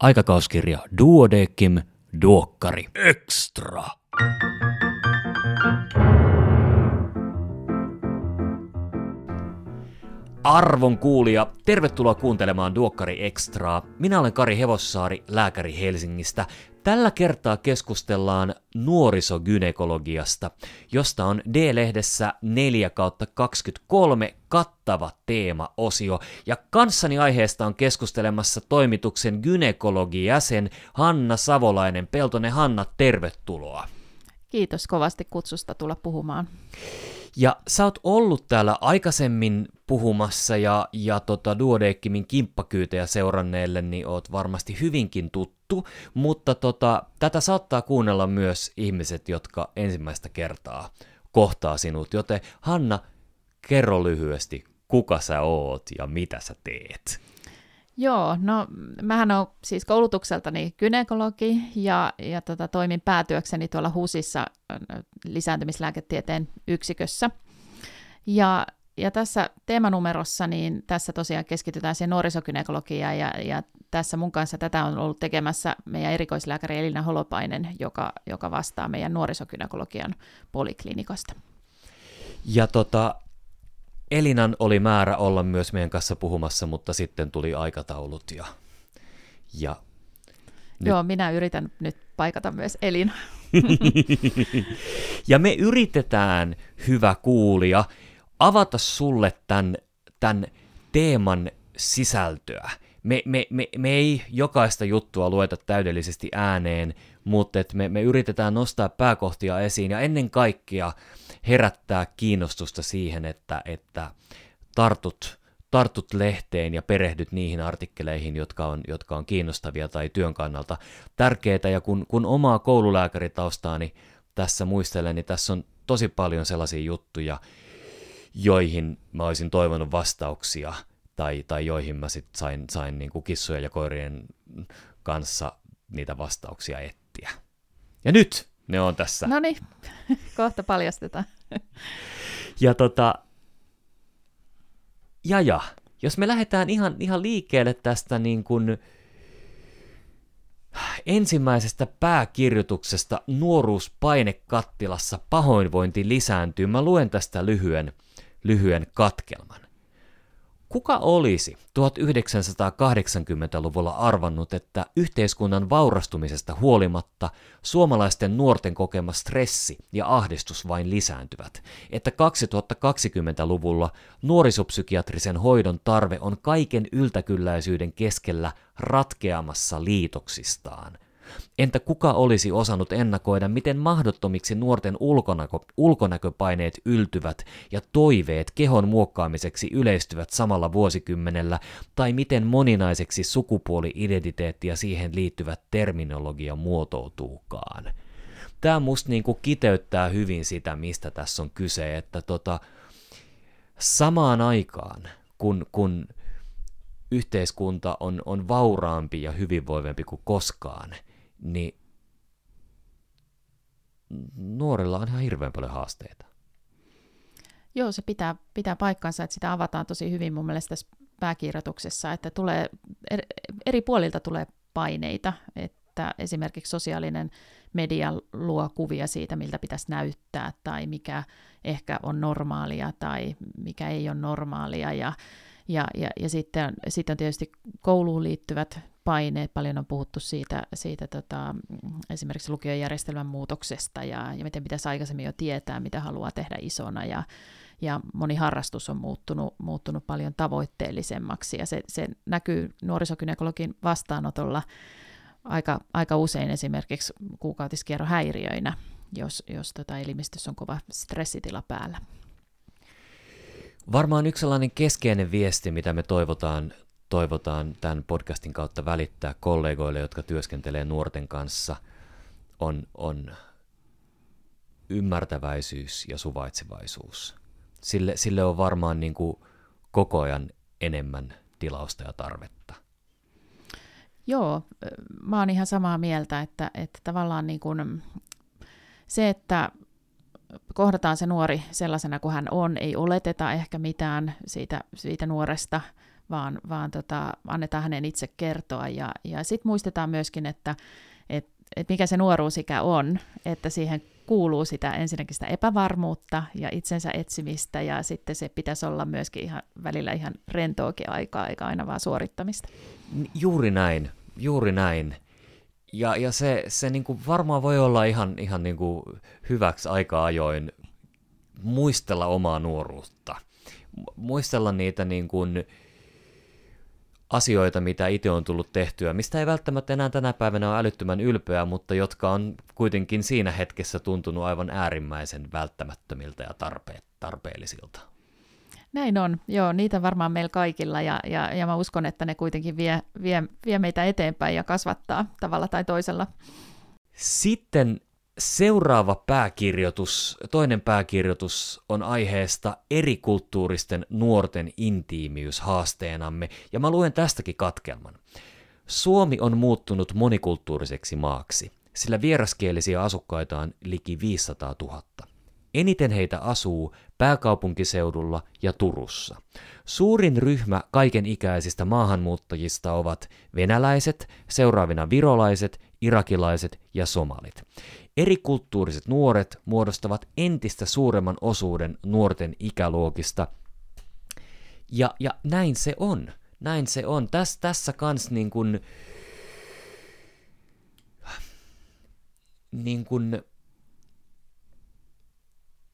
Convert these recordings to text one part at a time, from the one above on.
Aikakauskirja Duodekim Duokkari Extra. Arvon kuulija, tervetuloa kuuntelemaan Duokkari Extraa. Minä olen Kari Hevossaari, lääkäri Helsingistä. Tällä kertaa keskustellaan nuorisogynekologiasta, josta on D-lehdessä 4 kautta 23 kattava teema-osio, ja kanssani aiheesta on keskustelemassa toimituksen gynekologijäsen Hanna Savolainen. Peltonen Hanna, tervetuloa. Kiitos kovasti kutsusta tulla puhumaan. Ja sä oot ollut täällä aikaisemmin puhumassa ja, ja tota Duodeckimin kimppakyytejä seuranneelle, niin oot varmasti hyvinkin tuttu, mutta tota, tätä saattaa kuunnella myös ihmiset, jotka ensimmäistä kertaa kohtaa sinut, joten Hanna, kerro lyhyesti, kuka sä oot ja mitä sä teet? Joo, no mähän olen siis koulutukseltani gynekologi ja, ja tota, toimin päätyökseni tuolla HUSissa lisääntymislääketieteen yksikössä. Ja, ja tässä teemanumerossa, niin tässä tosiaan keskitytään siihen nuorisogynekologiaan ja, ja tässä mun kanssa tätä on ollut tekemässä meidän erikoislääkäri Elina Holopainen, joka, joka vastaa meidän nuorisogynekologian poliklinikasta. Ja tota, Elinan oli määrä olla myös meidän kanssa puhumassa, mutta sitten tuli aikataulut ja, ja nyt... Joo, minä yritän nyt paikata myös Elina. ja me yritetään, hyvä kuulija, avata sulle tämän, tämän teeman sisältöä. Me, me, me, me ei jokaista juttua lueta täydellisesti ääneen, mutta et me, me yritetään nostaa pääkohtia esiin ja ennen kaikkea herättää kiinnostusta siihen, että, että tartut, tartut lehteen ja perehdyt niihin artikkeleihin, jotka on, jotka on kiinnostavia tai työn kannalta tärkeitä. Ja kun, kun omaa koululääkäritaustaani tässä muistelen, niin tässä on tosi paljon sellaisia juttuja, joihin mä olisin toivonut vastauksia tai, tai joihin mä sit sain, sain niin kuin kissojen ja koirien kanssa niitä vastauksia etsiä. Ja nyt ne on tässä. No niin, kohta paljastetaan. ja tota, ja ja, jos me lähdetään ihan, ihan liikkeelle tästä niin kuin ensimmäisestä pääkirjoituksesta nuoruuspainekattilassa pahoinvointi lisääntyy, mä luen tästä lyhyen, lyhyen katkelman. Kuka olisi 1980-luvulla arvannut, että yhteiskunnan vaurastumisesta huolimatta suomalaisten nuorten kokema stressi ja ahdistus vain lisääntyvät, että 2020-luvulla nuorisopsykiatrisen hoidon tarve on kaiken yltäkylläisyyden keskellä ratkeamassa liitoksistaan – Entä kuka olisi osannut ennakoida, miten mahdottomiksi nuorten ulkonäkö, ulkonäköpaineet yltyvät ja toiveet kehon muokkaamiseksi yleistyvät samalla vuosikymmenellä, tai miten moninaiseksi sukupuoli-identiteetti ja siihen liittyvät terminologia muotoutuukaan? Tämä musta niinku kiteyttää hyvin sitä, mistä tässä on kyse, että tota, samaan aikaan, kun, kun yhteiskunta on, on vauraampi ja hyvinvoivempi kuin koskaan – niin nuorilla on ihan hirveän paljon haasteita. Joo, se pitää, pitää paikkansa, että sitä avataan tosi hyvin mun mielestä tässä pääkirjoituksessa, että tulee, eri puolilta tulee paineita, että esimerkiksi sosiaalinen media luo kuvia siitä, miltä pitäisi näyttää, tai mikä ehkä on normaalia, tai mikä ei ole normaalia, ja, ja, ja, ja sitten, sitten on tietysti kouluun liittyvät paineet, paljon on puhuttu siitä, siitä tota, esimerkiksi lukiojärjestelmän muutoksesta ja, ja miten pitäisi aikaisemmin jo tietää, mitä haluaa tehdä isona. Ja, ja moni harrastus on muuttunut, muuttunut paljon tavoitteellisemmaksi. Ja se, se näkyy nuorisokynekologin vastaanotolla aika, aika usein esimerkiksi kuukautiskierrohäiriöinä, jos, jos tota elimistössä on kova stressitila päällä. Varmaan yksi sellainen keskeinen viesti, mitä me toivotaan, toivotaan tämän podcastin kautta välittää kollegoille, jotka työskentelee nuorten kanssa, on, on ymmärtäväisyys ja suvaitsevaisuus. Sille, sille on varmaan niin kuin koko ajan enemmän tilausta ja tarvetta. Joo, mä oon ihan samaa mieltä, että, että tavallaan niin kuin se, että kohdataan se nuori sellaisena kuin hän on, ei oleteta ehkä mitään siitä, siitä nuoresta – vaan, vaan tota, annetaan hänen itse kertoa. Ja, ja sitten muistetaan myöskin, että et, et mikä se nuoruusikä on, että siihen kuuluu sitä ensinnäkin sitä epävarmuutta ja itsensä etsimistä, ja sitten se pitäisi olla myöskin ihan, välillä ihan rentoakin aikaa, eikä aina vaan suorittamista. Juuri näin, juuri näin. Ja, ja se, se niin kuin varmaan voi olla ihan, ihan niin kuin hyväksi aika ajoin muistella omaa nuoruutta. Muistella niitä niin kuin asioita, mitä itse on tullut tehtyä, mistä ei välttämättä enää tänä päivänä ole älyttömän ylpeä, mutta jotka on kuitenkin siinä hetkessä tuntunut aivan äärimmäisen välttämättömiltä ja tarpeet, tarpeellisilta. Näin on, joo, niitä varmaan meillä kaikilla ja, ja, ja mä uskon, että ne kuitenkin vie, vie, vie meitä eteenpäin ja kasvattaa tavalla tai toisella. Sitten seuraava pääkirjoitus, toinen pääkirjoitus on aiheesta erikulttuuristen nuorten intiimiys haasteenamme, ja mä luen tästäkin katkelman. Suomi on muuttunut monikulttuuriseksi maaksi, sillä vieraskielisiä asukkaita on liki 500 000. Eniten heitä asuu pääkaupunkiseudulla ja Turussa. Suurin ryhmä kaiken ikäisistä maahanmuuttajista ovat venäläiset, seuraavina virolaiset, irakilaiset ja somalit. Erikulttuuriset nuoret muodostavat entistä suuremman osuuden nuorten ikäluokista. Ja, ja näin se on. Näin se on. Täs, tässä kans niin kun, niin kun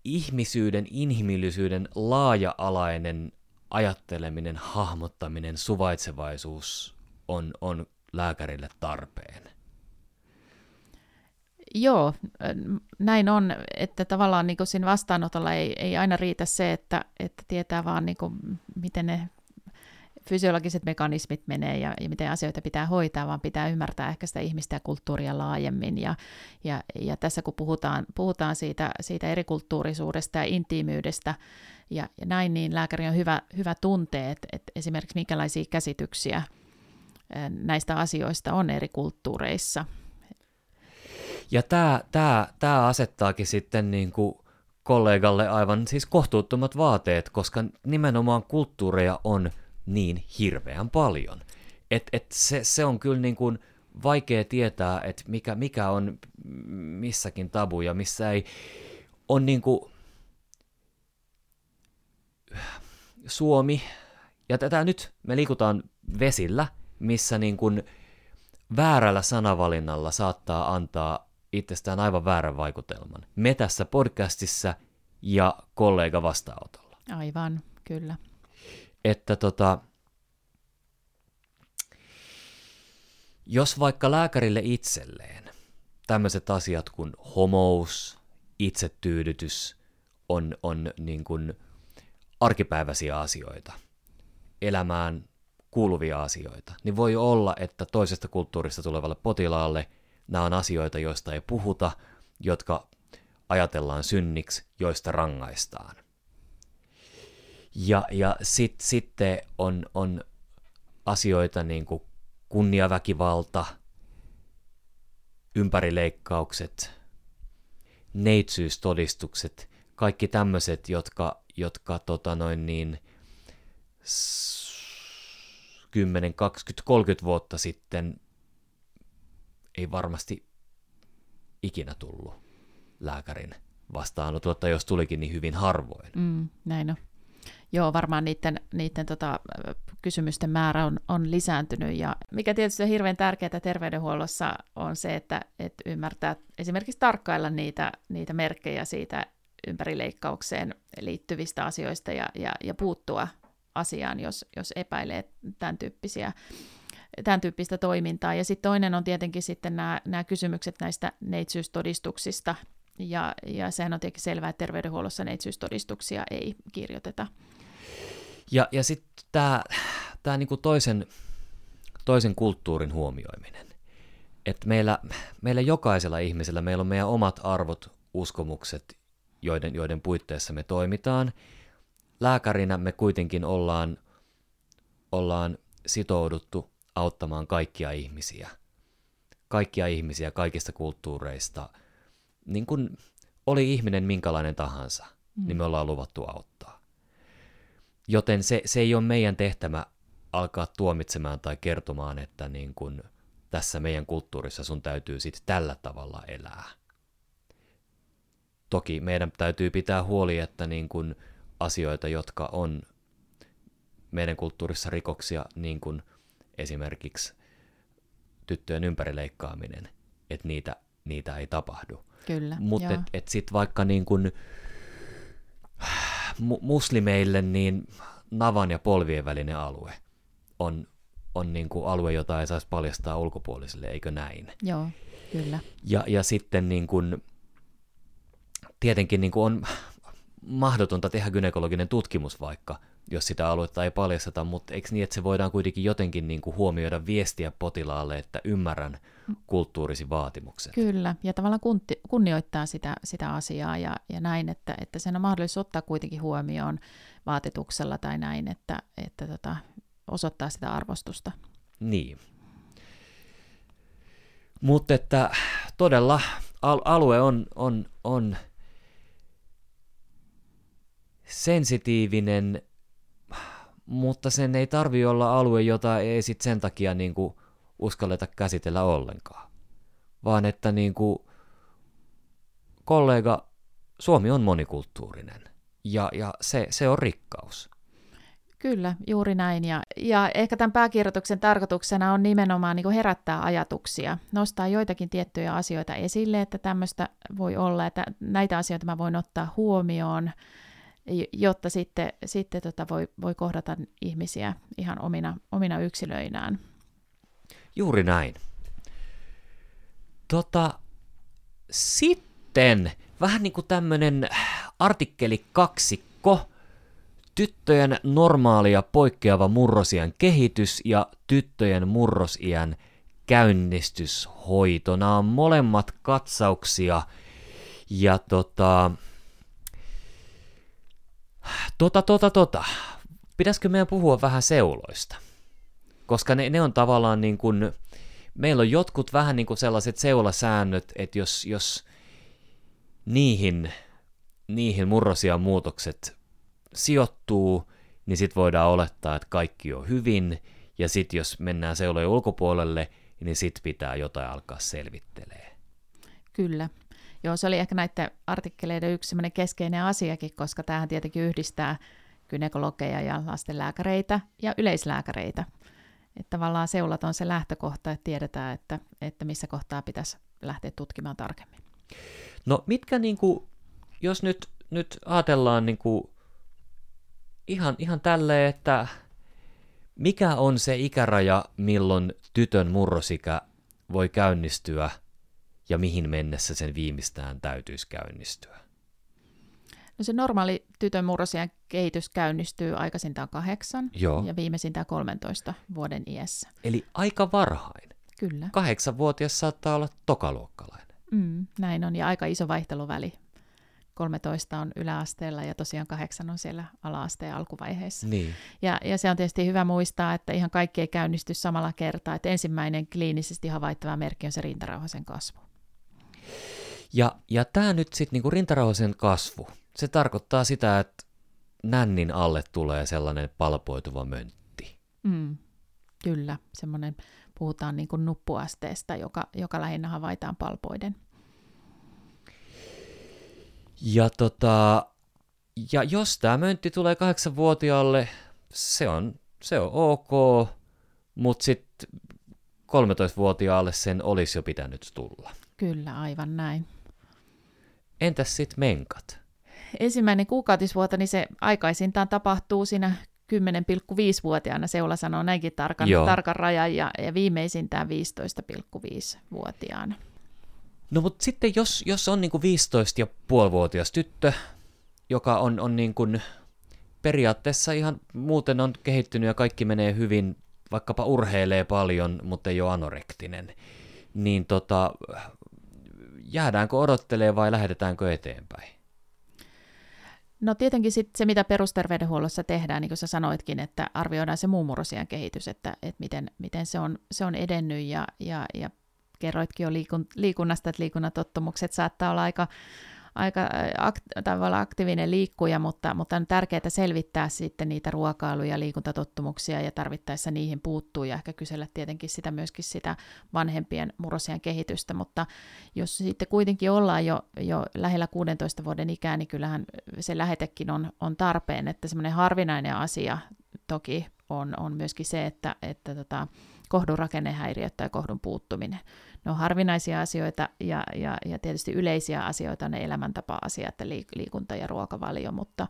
ihmisyyden, inhimillisyyden laaja-alainen ajatteleminen, hahmottaminen, suvaitsevaisuus on, on lääkärille tarpeen. Joo, näin on, että tavallaan niin siinä vastaanotolla ei, ei aina riitä se, että, että tietää vaan niin kuin, miten ne fysiologiset mekanismit menee ja, ja miten asioita pitää hoitaa, vaan pitää ymmärtää ehkä sitä ihmistä ja kulttuuria laajemmin. Ja, ja, ja tässä kun puhutaan, puhutaan siitä, siitä erikulttuurisuudesta ja intiimyydestä ja, ja näin, niin lääkäri on hyvä, hyvä tuntea, että, että esimerkiksi minkälaisia käsityksiä näistä asioista on eri kulttuureissa. Ja tämä, tämä, tämä asettaakin sitten niin kuin kollegalle aivan siis kohtuuttomat vaateet, koska nimenomaan kulttuureja on – niin hirveän paljon. Et, et se, se on kyllä niin kuin vaikea tietää, että mikä, mikä on missäkin tabu ja missä ei. On niin kuin Suomi, ja tätä nyt me liikutaan vesillä, missä niin kuin väärällä sanavalinnalla saattaa antaa itsestään aivan väärän vaikutelman. Me tässä podcastissa ja kollega vastaanotolla. Aivan, kyllä että tota, jos vaikka lääkärille itselleen tämmöiset asiat kuin homous, itsetyydytys on, on niin kuin arkipäiväisiä asioita, elämään kuuluvia asioita, niin voi olla, että toisesta kulttuurista tulevalle potilaalle nämä on asioita, joista ei puhuta, jotka ajatellaan synniksi, joista rangaistaan. Ja, ja sit, sitten on, on asioita niin kuin kunniaväkivalta, ympärileikkaukset, neitsyystodistukset, kaikki tämmöiset, jotka, jotka tota noin niin, 10, 20, 30 vuotta sitten ei varmasti ikinä tullut lääkärin vastaanotolla, tai jos tulikin niin hyvin harvoin. Mm, näin on. Joo, varmaan niiden, niiden tota, kysymysten määrä on, on lisääntynyt. Ja mikä tietysti on hirveän tärkeää terveydenhuollossa on se, että, että ymmärtää esimerkiksi tarkkailla niitä, niitä merkkejä siitä ympärileikkaukseen liittyvistä asioista ja, ja, ja puuttua asiaan, jos, jos epäilee tämän tyyppisiä tämän tyyppistä toimintaa. Ja sitten toinen on tietenkin sitten nämä, nämä kysymykset näistä neitsyystodistuksista, ja, ja sehän on tietenkin selvää, että terveydenhuollossa neitsyystodistuksia ei kirjoiteta. Ja, ja sitten tämä tää niinku toisen, toisen kulttuurin huomioiminen. Että meillä, meillä jokaisella ihmisellä, meillä on meidän omat arvot, uskomukset, joiden, joiden puitteissa me toimitaan. Lääkärinä me kuitenkin ollaan, ollaan sitouduttu auttamaan kaikkia ihmisiä. Kaikkia ihmisiä kaikista kulttuureista. Niin kuin oli ihminen minkälainen tahansa, mm. niin me ollaan luvattu auttaa. Joten se, se ei ole meidän tehtävä alkaa tuomitsemaan tai kertomaan, että niin kun tässä meidän kulttuurissa sun täytyy sitten tällä tavalla elää. Toki meidän täytyy pitää huoli, että niin kun asioita, jotka on meidän kulttuurissa rikoksia, niin kuin esimerkiksi tyttöjen ympärileikkaaminen, että niitä, niitä ei tapahdu. Kyllä, Mutta et, et sitten vaikka niin kun, muslimeille niin navan ja polvien välinen alue on, on niin kuin alue, jota ei saisi paljastaa ulkopuolisille, eikö näin? Joo, kyllä. Ja, ja sitten niin kuin, tietenkin niin kuin on mahdotonta tehdä gynekologinen tutkimus vaikka, jos sitä aluetta ei paljasteta, mutta eikö niin, että se voidaan kuitenkin jotenkin niin kuin huomioida viestiä potilaalle, että ymmärrän kulttuurisi vaatimukset? Kyllä, ja tavallaan kunti, kunnioittaa sitä, sitä asiaa ja, ja näin, että, että sen on mahdollista ottaa kuitenkin huomioon vaatetuksella tai näin, että, että tota, osoittaa sitä arvostusta. Niin. Mutta että todella al- alue on, on, on sensitiivinen, mutta sen ei tarvi olla alue, jota ei sit sen takia niin kuin uskalleta käsitellä ollenkaan. Vaan että niin kuin kollega, Suomi on monikulttuurinen ja, ja se, se on rikkaus. Kyllä, juuri näin. Ja, ja ehkä tämän pääkirjoituksen tarkoituksena on nimenomaan niin herättää ajatuksia, nostaa joitakin tiettyjä asioita esille, että tämmöistä voi olla, että näitä asioita mä voin ottaa huomioon, jotta sitten, sitten tota voi, voi kohdata ihmisiä ihan omina, omina yksilöinään. Juuri näin. Tota, sitten vähän niin kuin tämmöinen artikkeli kaksikko, tyttöjen normaali ja poikkeava murrosiän kehitys ja tyttöjen murrosiän käynnistyshoito. Nämä on molemmat katsauksia ja tota, tota, tota, tota. Pitäisikö meidän puhua vähän seuloista? Koska ne, ne on tavallaan niin kuin, meillä on jotkut vähän niin kuin sellaiset seulasäännöt, että jos, jos niihin, niihin murrosian muutokset sijoittuu, niin sitten voidaan olettaa, että kaikki on hyvin, ja sitten jos mennään seulojen ulkopuolelle, niin sitten pitää jotain alkaa selvittelee. Kyllä. Joo, se oli ehkä näiden artikkeleiden yksi keskeinen asiakin, koska tähän tietenkin yhdistää gynekologeja ja lastenlääkäreitä ja yleislääkäreitä. Että tavallaan seulat on se lähtökohta, että tiedetään, että, että missä kohtaa pitäisi lähteä tutkimaan tarkemmin. No mitkä, niin kuin, jos nyt, nyt ajatellaan niin kuin, ihan, ihan tälleen, että mikä on se ikäraja, milloin tytön murrosikä voi käynnistyä ja mihin mennessä sen viimeistään täytyisi käynnistyä? No se normaali tytön murrosiän kehitys käynnistyy aikaisintaan kahdeksan Joo. ja viimeisintään 13 vuoden iässä. Eli aika varhain. Kyllä. Kahdeksanvuotias saattaa olla tokaluokkalainen. Mm, näin on, ja aika iso vaihteluväli 13 on yläasteella ja tosiaan kahdeksan on siellä ala-asteen alkuvaiheessa. Niin. Ja, ja se on tietysti hyvä muistaa, että ihan kaikki ei käynnisty samalla kertaa. Että ensimmäinen kliinisesti havaittava merkki on se rintarauhasen kasvu. Ja, ja tämä nyt sitten niinku rintarauhasen kasvu, se tarkoittaa sitä, että nännin alle tulee sellainen palpoituva möntti. Mm, kyllä, semmoinen, puhutaan niin kuin nuppuasteesta, joka, joka lähinnä havaitaan palpoiden. Ja, tota, ja jos tämä möntti tulee kahdeksanvuotiaalle, se on, se on ok, mutta sitten 13-vuotiaalle sen olisi jo pitänyt tulla. Kyllä, aivan näin. Entäs sitten menkat? Ensimmäinen kuukautisvuoto, niin se aikaisintaan tapahtuu siinä 10,5-vuotiaana, Seula sanoo näinkin tarkan, tarkan rajan, ja, ja viimeisintään 15,5-vuotiaana. No mutta sitten jos, jos on niinku 15,5-vuotias tyttö, joka on, on niinku periaatteessa ihan muuten on kehittynyt ja kaikki menee hyvin, vaikkapa urheilee paljon, mutta ei ole anorektinen, niin tota, jäädäänkö odottelee vai lähetetäänkö eteenpäin? No tietenkin sit se, mitä perusterveydenhuollossa tehdään, niin kuin sä sanoitkin, että arvioidaan se muumurosian kehitys, että, että miten, miten se, on, se on edennyt ja, ja, ja kerroitkin jo liikun, liikunnasta, että liikunnatottumukset saattaa olla aika, aika ak- tavalla aktiivinen liikkuja, mutta, mutta on tärkeää selvittää sitten niitä ruokailu- ja liikuntatottumuksia ja tarvittaessa niihin puuttuu ja ehkä kysellä tietenkin sitä myöskin sitä vanhempien murrosian kehitystä, mutta jos sitten kuitenkin ollaan jo, jo lähellä 16 vuoden ikää, niin kyllähän se lähetekin on, on tarpeen, että semmoinen harvinainen asia toki on, on myöskin se, että, että tota, kohdun rakennehäiriöt tai kohdun puuttuminen. Ne on harvinaisia asioita ja, ja, ja tietysti yleisiä asioita, ne elämäntapa-asiat, liikunta ja ruokavalio, mutta,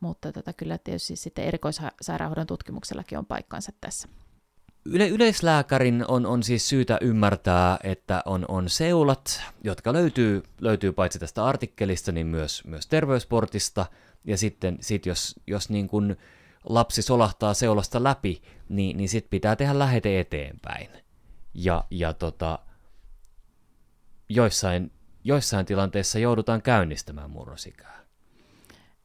mutta tota, kyllä tietysti sitten erikoissairaanhoidon tutkimuksellakin on paikkansa tässä. Yle- yleislääkärin on, on siis syytä ymmärtää, että on, on seulat, jotka löytyy, löytyy paitsi tästä artikkelista, niin myös, myös terveysportista. Ja sitten sit jos, jos niin kuin lapsi solahtaa seulasta läpi, niin, niin sitten pitää tehdä lähete eteenpäin. Ja, ja tota, joissain, joissain tilanteissa joudutaan käynnistämään murrosikää.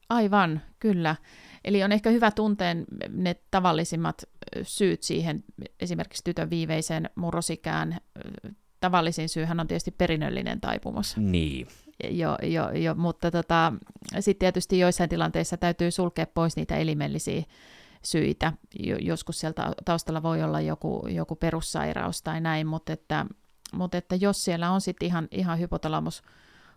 Aivan, kyllä. Eli on ehkä hyvä tunteen ne tavallisimmat syyt siihen, esimerkiksi tytön viiveisen murrosikään. Tavallisin syyhän on tietysti perinnöllinen taipumus. Niin. Jo, jo, jo, mutta tota, sitten tietysti joissain tilanteissa täytyy sulkea pois niitä elimellisiä syitä. Joskus sieltä taustalla voi olla joku, joku perussairaus tai näin, mutta että, mutta että jos siellä on sitten ihan, ihan hypotalamus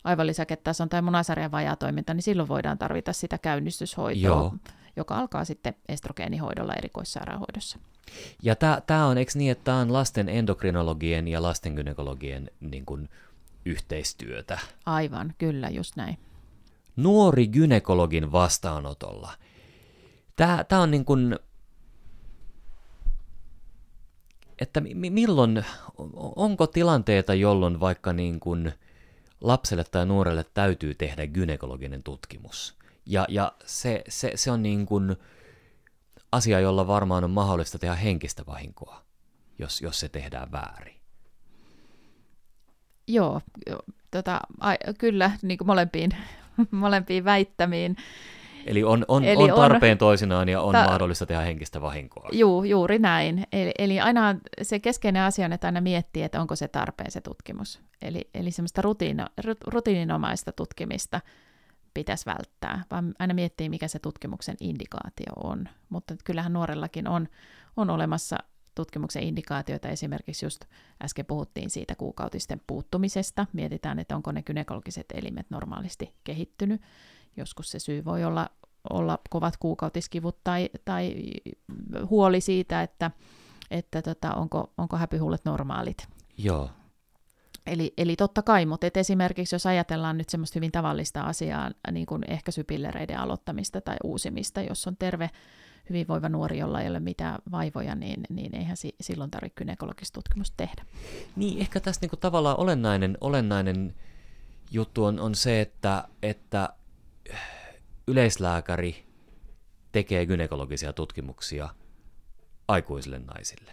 aivolisäketason tai munasarjan vajaatoiminta, niin silloin voidaan tarvita sitä käynnistyshoitoa, Joo. joka alkaa sitten estrogeenihoidolla erikoissairaanhoidossa. Ja tämä on, eikö niin, että tämä on lasten endokrinologien ja lasten gynekologien niin kuin, yhteistyötä? Aivan, kyllä, just näin. Nuori gynekologin vastaanotolla. Tämä on niin kuin, että milloin, onko tilanteita, jolloin vaikka niin kuin lapselle tai nuorelle täytyy tehdä gynekologinen tutkimus. Ja, ja se, se, se on niin kuin asia, jolla varmaan on mahdollista tehdä henkistä vahinkoa, jos, jos se tehdään väärin. Joo, tota, a, kyllä niin kuin molempiin, molempiin väittämiin. Eli on, on, eli on tarpeen on, toisinaan ja on ta- mahdollista tehdä henkistä vahinkoa. Juu, juuri näin. Eli, eli aina se keskeinen asia on, että aina miettii, että onko se tarpeen se tutkimus. Eli, eli semmoista rutiino, rutiininomaista tutkimista pitäisi välttää, vaan aina miettii, mikä se tutkimuksen indikaatio on. Mutta kyllähän nuorellakin on, on olemassa tutkimuksen indikaatioita, esimerkiksi just äsken puhuttiin siitä kuukautisten puuttumisesta, mietitään, että onko ne gynekologiset elimet normaalisti kehittynyt, joskus se syy voi olla, olla kovat kuukautiskivut tai, tai huoli siitä, että, että tota, onko, onko häpyhullet normaalit. Joo. Eli, eli totta kai, mutta et esimerkiksi jos ajatellaan nyt semmoista hyvin tavallista asiaa, niin kuin ehkäisypillereiden aloittamista tai uusimista, jos on terve, hyvinvoiva nuori, jolla ei ole mitään vaivoja, niin, niin eihän si, silloin tarvitse gynekologista tutkimusta tehdä. Niin, ehkä tässä niin kuin tavallaan olennainen, olennainen juttu on, on se, että, että yleislääkäri tekee gynekologisia tutkimuksia aikuisille naisille.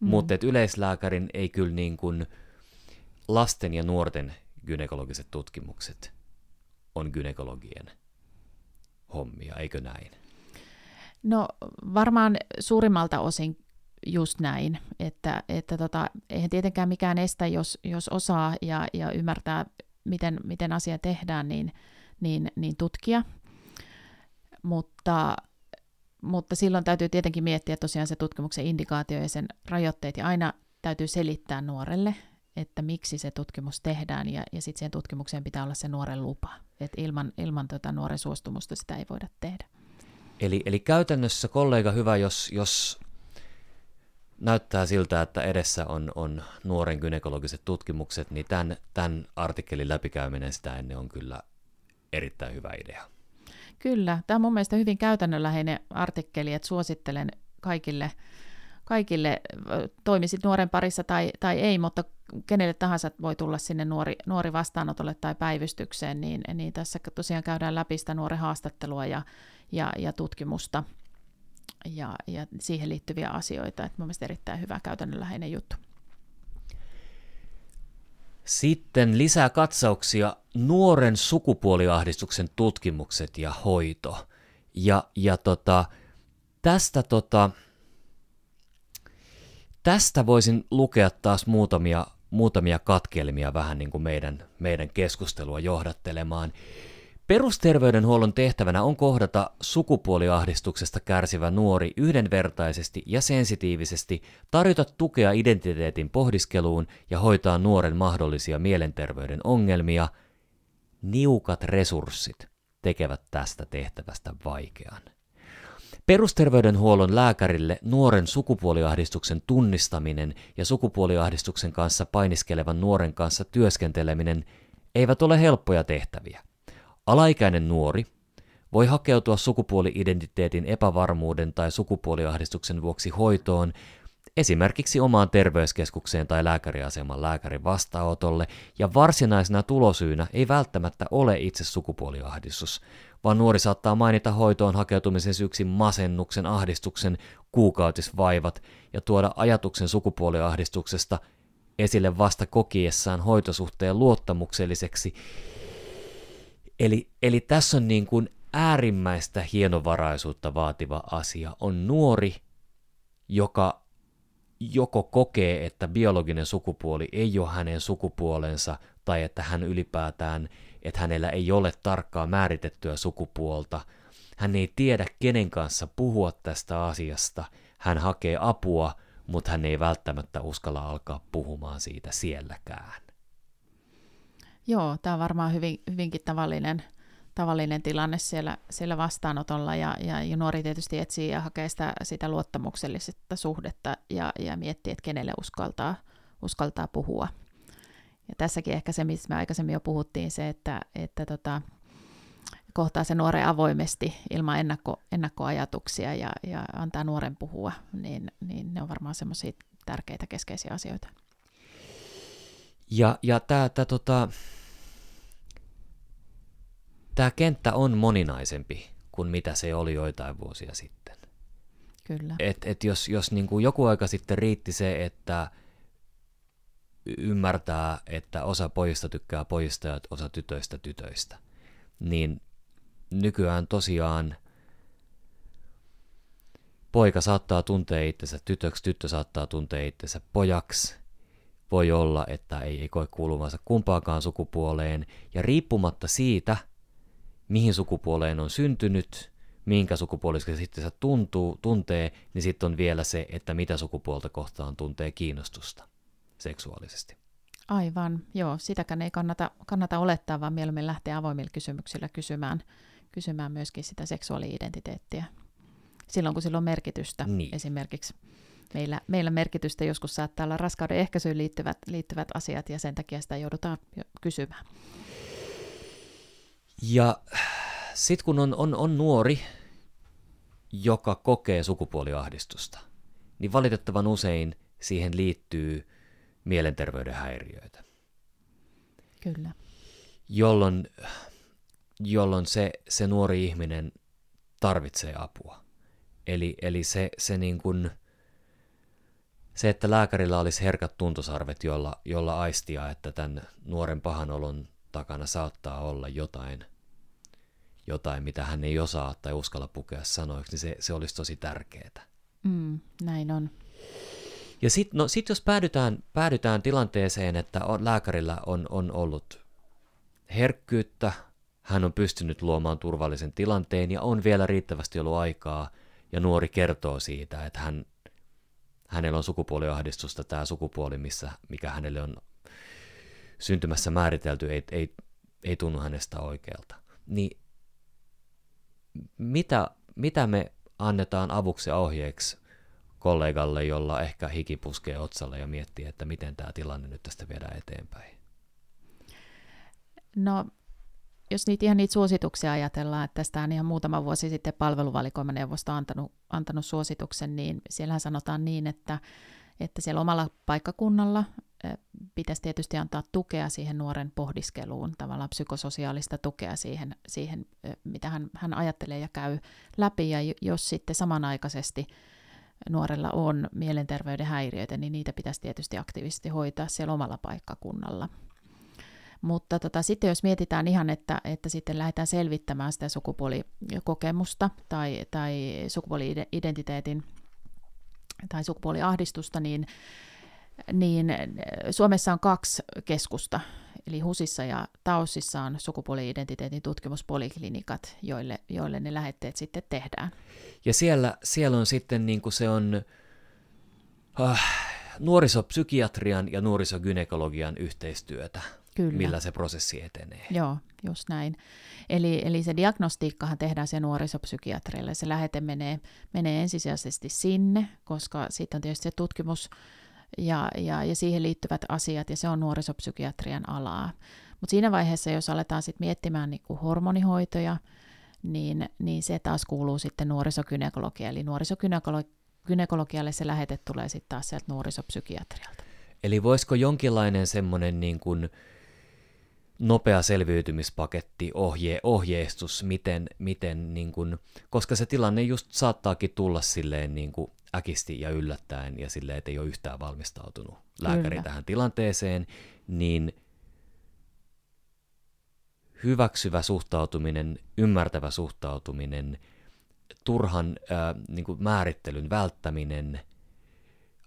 Mm. Mutta yleislääkärin ei kyllä niin kuin lasten ja nuorten gynekologiset tutkimukset on gynekologien hommia, eikö näin? No varmaan suurimmalta osin just näin, että, että tota, eihän tietenkään mikään estä, jos, jos osaa ja, ja ymmärtää, miten, miten asia tehdään, niin, niin, niin tutkia. Mutta, mutta silloin täytyy tietenkin miettiä tosiaan se tutkimuksen indikaatio ja sen rajoitteet, ja aina täytyy selittää nuorelle, että miksi se tutkimus tehdään, ja, ja sitten siihen tutkimukseen pitää olla se nuoren lupa. Et ilman ilman tota nuoren suostumusta sitä ei voida tehdä. Eli, eli käytännössä kollega hyvä, jos, jos näyttää siltä, että edessä on, on nuoren gynekologiset tutkimukset, niin tämän, tämän artikkelin läpikäyminen sitä ennen on kyllä erittäin hyvä idea. Kyllä, tämä on mun mielestä hyvin käytännönläheinen artikkeli, että suosittelen kaikille, kaikille toimisit nuoren parissa tai, tai ei, mutta kenelle tahansa voi tulla sinne nuori, nuori vastaanotolle tai päivystykseen, niin, niin tässä tosiaan käydään läpi sitä nuoren haastattelua ja, ja, ja tutkimusta ja, ja siihen liittyviä asioita. Että mun mielestä erittäin hyvä käytännönläheinen juttu. Sitten lisää katsauksia nuoren sukupuoliahdistuksen tutkimukset ja hoito. Ja, ja tota, tästä, tota, tästä voisin lukea taas muutamia muutamia katkelmia vähän niin kuin meidän, meidän keskustelua johdattelemaan. Perusterveydenhuollon tehtävänä on kohdata sukupuoliahdistuksesta kärsivä nuori yhdenvertaisesti ja sensitiivisesti, tarjota tukea identiteetin pohdiskeluun ja hoitaa nuoren mahdollisia mielenterveyden ongelmia. Niukat resurssit tekevät tästä tehtävästä vaikean. Perusterveydenhuollon lääkärille nuoren sukupuoliahdistuksen tunnistaminen ja sukupuoliahdistuksen kanssa painiskelevan nuoren kanssa työskenteleminen eivät ole helppoja tehtäviä. Alaikäinen nuori voi hakeutua sukupuoli-identiteetin epävarmuuden tai sukupuoliahdistuksen vuoksi hoitoon esimerkiksi omaan terveyskeskukseen tai lääkäriaseman lääkärin vastaanotolle, ja varsinaisena tulosyynä ei välttämättä ole itse sukupuoliahdistus, vaan nuori saattaa mainita hoitoon hakeutumisen syyksi masennuksen, ahdistuksen, kuukautisvaivat ja tuoda ajatuksen sukupuoliahdistuksesta esille vasta kokiessaan hoitosuhteen luottamukselliseksi. Eli, eli tässä on niin kuin äärimmäistä hienovaraisuutta vaativa asia. On nuori, joka joko kokee, että biologinen sukupuoli ei ole hänen sukupuolensa, tai että hän ylipäätään, että hänellä ei ole tarkkaa määritettyä sukupuolta. Hän ei tiedä, kenen kanssa puhua tästä asiasta. Hän hakee apua, mutta hän ei välttämättä uskalla alkaa puhumaan siitä sielläkään. Joo, tämä on varmaan hyvin, hyvinkin tavallinen tavallinen tilanne siellä, siellä vastaanotolla ja, ja, nuori tietysti etsii ja hakee sitä, sitä luottamuksellisesta suhdetta ja, ja miettii, että kenelle uskaltaa, uskaltaa puhua. Ja tässäkin ehkä se, mistä me aikaisemmin jo puhuttiin, se, että, että tota, kohtaa se nuoren avoimesti ilman ennakko, ennakkoajatuksia ja, ja antaa nuoren puhua, niin, niin ne on varmaan semmoisia tärkeitä keskeisiä asioita. Ja, ja tämä tota, tämä kenttä on moninaisempi kuin mitä se oli joitain vuosia sitten. Kyllä. Et, et jos jos niin kuin joku aika sitten riitti se, että ymmärtää, että osa pojista tykkää pojista ja osa tytöistä tytöistä, niin nykyään tosiaan poika saattaa tuntea itsensä tytöksi, tyttö saattaa tuntea itsensä pojaksi. Voi olla, että ei, ei koe kuuluvansa kumpaakaan sukupuoleen, ja riippumatta siitä – mihin sukupuoleen on syntynyt, minkä sukupuolista sitten se tuntuu, tuntee, niin sitten on vielä se, että mitä sukupuolta kohtaan tuntee kiinnostusta seksuaalisesti. Aivan, joo, sitäkään ei kannata, kannata olettaa, vaan mieluummin lähteä avoimilla kysymyksillä kysymään, kysymään myöskin sitä seksuaali-identiteettiä. Silloin, kun sillä on merkitystä niin. esimerkiksi. Meillä, meillä merkitystä joskus saattaa olla raskauden ehkäisyyn liittyvät, liittyvät asiat, ja sen takia sitä joudutaan kysymään. Ja sitten kun on, on, on nuori, joka kokee sukupuoliahdistusta, niin valitettavan usein siihen liittyy mielenterveyden häiriöitä. Kyllä. Jolloin, jolloin se, se nuori ihminen tarvitsee apua. Eli, eli se, se, niin kuin, se, että lääkärillä olisi herkät tuntosarvet, jolla, jolla aistia, että tämän nuoren pahanolon takana saattaa olla jotain, jotain, mitä hän ei osaa tai uskalla pukea sanoiksi, niin se, se olisi tosi tärkeää. Mm, näin on. Ja sitten no, sit jos päädytään, päädytään tilanteeseen, että on, lääkärillä on, on ollut herkkyyttä, hän on pystynyt luomaan turvallisen tilanteen ja on vielä riittävästi ollut aikaa, ja nuori kertoo siitä, että hän, hänellä on sukupuoliahdistusta, tämä sukupuoli, missä, mikä hänelle on syntymässä määritelty ei, ei, ei tunnu hänestä oikealta. Niin mitä, mitä me annetaan avuksi ohjeeksi kollegalle, jolla ehkä hiki puskee otsalle ja miettii, että miten tämä tilanne nyt tästä viedään eteenpäin? No, jos niitä ihan niitä suosituksia ajatellaan, että tästä on ihan muutama vuosi sitten palveluvalikoimaneuvosto antanut, antanut suosituksen, niin siellähän sanotaan niin, että, että siellä omalla paikkakunnalla pitäisi tietysti antaa tukea siihen nuoren pohdiskeluun, tavallaan psykososiaalista tukea siihen, siihen mitä hän, hän ajattelee ja käy läpi. Ja jos sitten samanaikaisesti nuorella on mielenterveyden häiriöitä, niin niitä pitäisi tietysti aktiivisesti hoitaa siellä omalla paikkakunnalla. Mutta tota, sitten jos mietitään ihan, että, että sitten lähdetään selvittämään sitä sukupuolikokemusta tai, tai sukupuoli-identiteetin tai sukupuoliahdistusta, niin niin Suomessa on kaksi keskusta, eli HUSissa ja TAOSissa on sukupuoli-identiteetin tutkimuspoliklinikat, joille, joille ne lähetteet sitten tehdään. Ja siellä, siellä on sitten niin kuin se on äh, nuorisopsykiatrian ja nuorisogynekologian yhteistyötä, Kyllä. millä se prosessi etenee. Joo, just näin. Eli, eli se diagnostiikkahan tehdään se nuorisopsykiatrialle. Se lähete menee, menee ensisijaisesti sinne, koska sitten on tietysti se tutkimus ja, ja, ja siihen liittyvät asiat, ja se on nuorisopsykiatrian alaa. Mutta siinä vaiheessa, jos aletaan sitten miettimään niin hormonihoitoja, niin, niin se taas kuuluu sitten nuorisokynekologiaan. Eli nuorisokynekologialle se lähete tulee sitten taas sieltä nuorisopsykiatrialta. Eli voisiko jonkinlainen semmoinen niin kuin nopea selviytymispaketti, ohje, ohjeistus, miten, miten niin kuin, koska se tilanne just saattaakin tulla silleen niin kuin äkisti ja yllättäen ja silleen, että ei ole yhtään valmistautunut lääkäri Kyllä. tähän tilanteeseen, niin hyväksyvä suhtautuminen, ymmärtävä suhtautuminen, turhan ää, niin kuin määrittelyn välttäminen,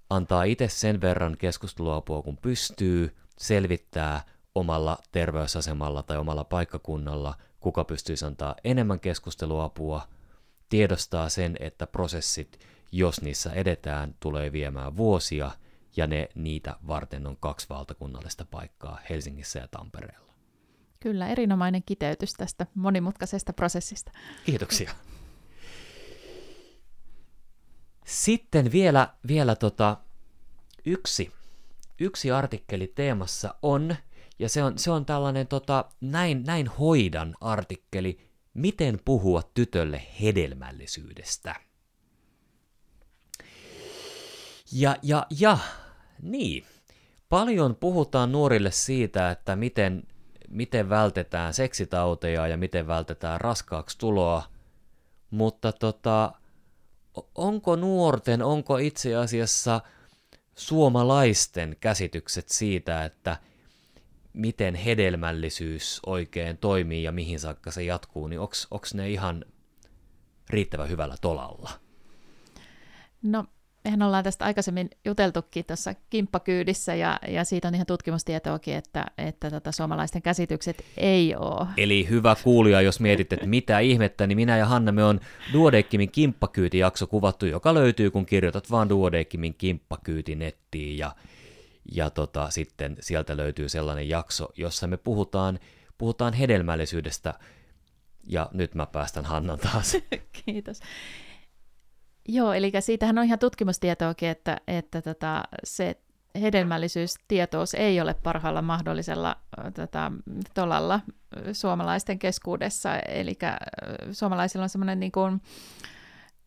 antaa itse sen verran keskusteluapua kun pystyy, selvittää omalla terveysasemalla tai omalla paikkakunnalla, kuka pystyisi antaa enemmän keskusteluapua, tiedostaa sen, että prosessit, jos niissä edetään, tulee viemään vuosia, ja ne niitä varten on kaksi valtakunnallista paikkaa Helsingissä ja Tampereella. Kyllä, erinomainen kiteytys tästä monimutkaisesta prosessista. Kiitoksia. Sitten vielä, vielä tota, yksi, yksi artikkeli teemassa on, ja se on, se on tällainen tota, näin, näin hoidan artikkeli, miten puhua tytölle hedelmällisyydestä. Ja, ja, ja, niin. Paljon puhutaan nuorille siitä, että miten, miten vältetään seksitauteja ja miten vältetään raskaaksi tuloa, mutta tota, onko nuorten, onko itse asiassa suomalaisten käsitykset siitä, että miten hedelmällisyys oikein toimii ja mihin saakka se jatkuu, niin onko ne ihan riittävän hyvällä tolalla? No mehän ollaan tästä aikaisemmin juteltukin tuossa kimppakyydissä, ja, ja siitä on ihan tutkimustietoakin, että, että tota, suomalaisten käsitykset ei ole. Eli hyvä kuulija, jos mietit, että mitä ihmettä, niin minä ja Hanna me on Duodeckimin kimppakyytijakso kuvattu, joka löytyy, kun kirjoitat vaan Duodeckimin kimppakyyti nettiin, ja, ja tota, sitten sieltä löytyy sellainen jakso, jossa me puhutaan, puhutaan hedelmällisyydestä, ja nyt mä päästän Hannan taas. Kiitos. Joo, eli siitähän on ihan tutkimustietoakin, että, että tota, se hedelmällisyystietous ei ole parhaalla mahdollisella tota, tolalla suomalaisten keskuudessa, eli suomalaisilla on semmoinen niin kuin,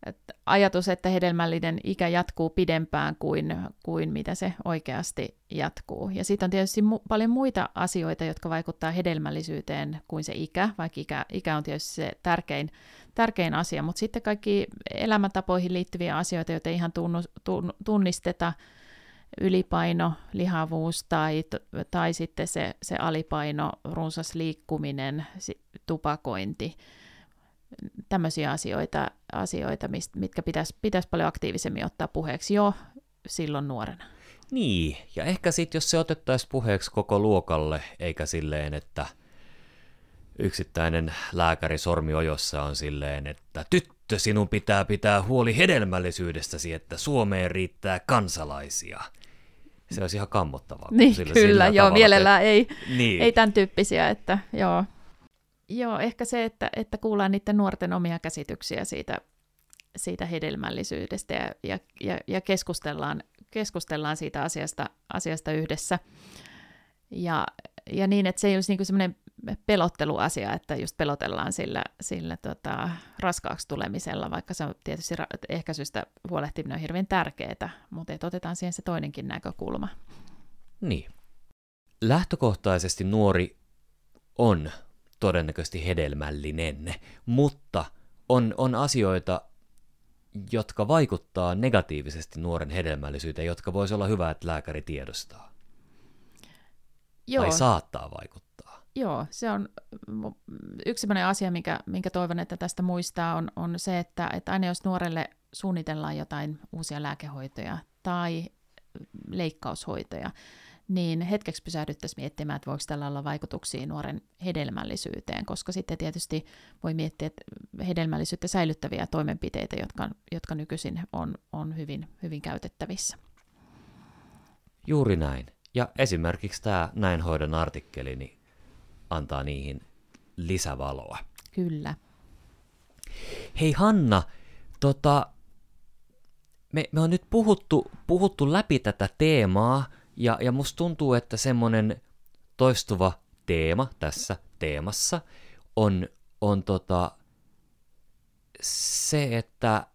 että ajatus, että hedelmällinen ikä jatkuu pidempään kuin, kuin mitä se oikeasti jatkuu. Ja sitten on tietysti mu- paljon muita asioita, jotka vaikuttaa hedelmällisyyteen kuin se ikä, vaikka ikä, ikä on tietysti se tärkein, tärkein asia, mutta sitten kaikki elämäntapoihin liittyviä asioita, joita ihan tunnu, tun, tunnisteta, ylipaino, lihavuus tai, tai sitten se, se alipaino, runsas liikkuminen, tupakointi, tämmöisiä asioita, asioita mitkä pitäisi pitäis paljon aktiivisemmin ottaa puheeksi jo silloin nuorena. Niin, ja ehkä sitten jos se otettaisiin puheeksi koko luokalle, eikä silleen, että yksittäinen lääkäri sormiojossa on silleen, että tyttö, sinun pitää pitää huoli hedelmällisyydestäsi, että Suomeen riittää kansalaisia. Se olisi ihan kammottavaa. Niin, sillä, kyllä, sillä joo, mielellään te... ei, niin. ei tämän tyyppisiä, että joo. Joo, ehkä se, että, että kuullaan niiden nuorten omia käsityksiä siitä, siitä hedelmällisyydestä ja, ja, ja, ja keskustellaan, keskustellaan siitä asiasta, asiasta yhdessä. Ja, ja niin, että se ei olisi niin semmoinen pelotteluasia, että just pelotellaan sillä, sillä tota, raskaaksi tulemisella, vaikka se on tietysti ra- ehkäisystä huolehtiminen on hirveän tärkeää, mutta että otetaan siihen se toinenkin näkökulma. Niin. Lähtökohtaisesti nuori on todennäköisesti hedelmällinen, mutta on, on asioita, jotka vaikuttaa negatiivisesti nuoren hedelmällisyyteen, jotka voisi olla hyvä, että lääkäri tiedostaa. Joo. Tai saattaa vaikuttaa. Joo, se on yksi sellainen asia, minkä, minkä toivon, että tästä muistaa, on, on se, että, että aina jos nuorelle suunnitellaan jotain uusia lääkehoitoja tai leikkaushoitoja, niin hetkeksi pysähdyttäisiin miettimään, että voiko tällä olla vaikutuksia nuoren hedelmällisyyteen, koska sitten tietysti voi miettiä että hedelmällisyyttä säilyttäviä toimenpiteitä, jotka, jotka nykyisin on, on hyvin, hyvin käytettävissä. Juuri näin. Ja esimerkiksi tämä Näinhoidon artikkeli niin antaa niihin lisävaloa. Kyllä. Hei Hanna, tota, me, me on nyt puhuttu, puhuttu läpi tätä teemaa, ja, ja musta tuntuu, että semmoinen toistuva teema tässä teemassa on, on tota, se, että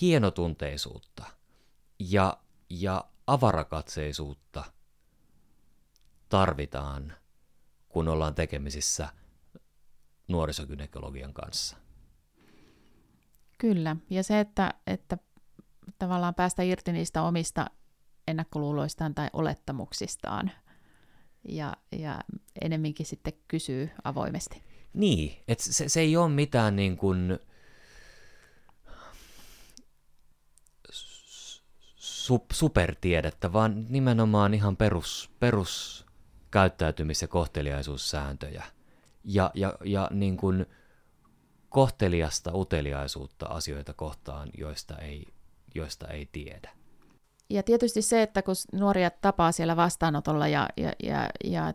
hienotunteisuutta ja, ja avarakatseisuutta tarvitaan, kun ollaan tekemisissä nuorisogynekologian kanssa. Kyllä, ja se, että, että tavallaan päästä irti niistä omista ennakkoluuloistaan tai olettamuksistaan ja, ja enemminkin sitten kysyy avoimesti. Niin, että se, se ei ole mitään niin kuin sup, supertiedettä, vaan nimenomaan ihan perus, perus käyttäytymis- ja kohteliaisuussääntöjä. Ja, ja, ja niin kuin kohteliasta uteliaisuutta asioita kohtaan, joista ei, joista ei tiedä ja tietysti se, että kun nuoria tapaa siellä vastaanotolla ja, ja, ja, ja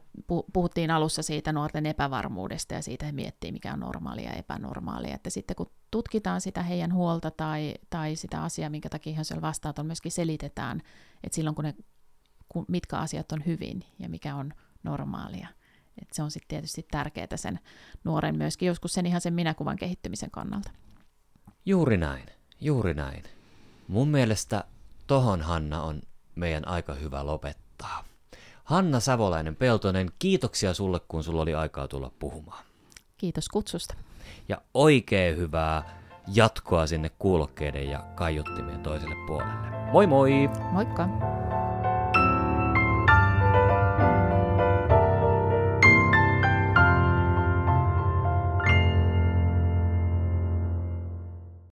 puhuttiin alussa siitä nuorten epävarmuudesta ja siitä he miettii, mikä on normaalia ja epänormaalia, että sitten kun tutkitaan sitä heidän huolta tai, tai sitä asiaa, minkä takia he siellä vastaanotolla myöskin selitetään, että silloin kun ne, kun, mitkä asiat on hyvin ja mikä on normaalia. että se on sitten tietysti tärkeää sen nuoren myöskin, joskus sen ihan sen minäkuvan kehittymisen kannalta. Juuri näin, juuri näin. Mun mielestä tohon Hanna on meidän aika hyvä lopettaa. Hanna Savolainen-Peltonen, kiitoksia sulle, kun sulla oli aikaa tulla puhumaan. Kiitos kutsusta. Ja oikein hyvää jatkoa sinne kuulokkeiden ja kaiuttimien toiselle puolelle. Moi moi! Moikka!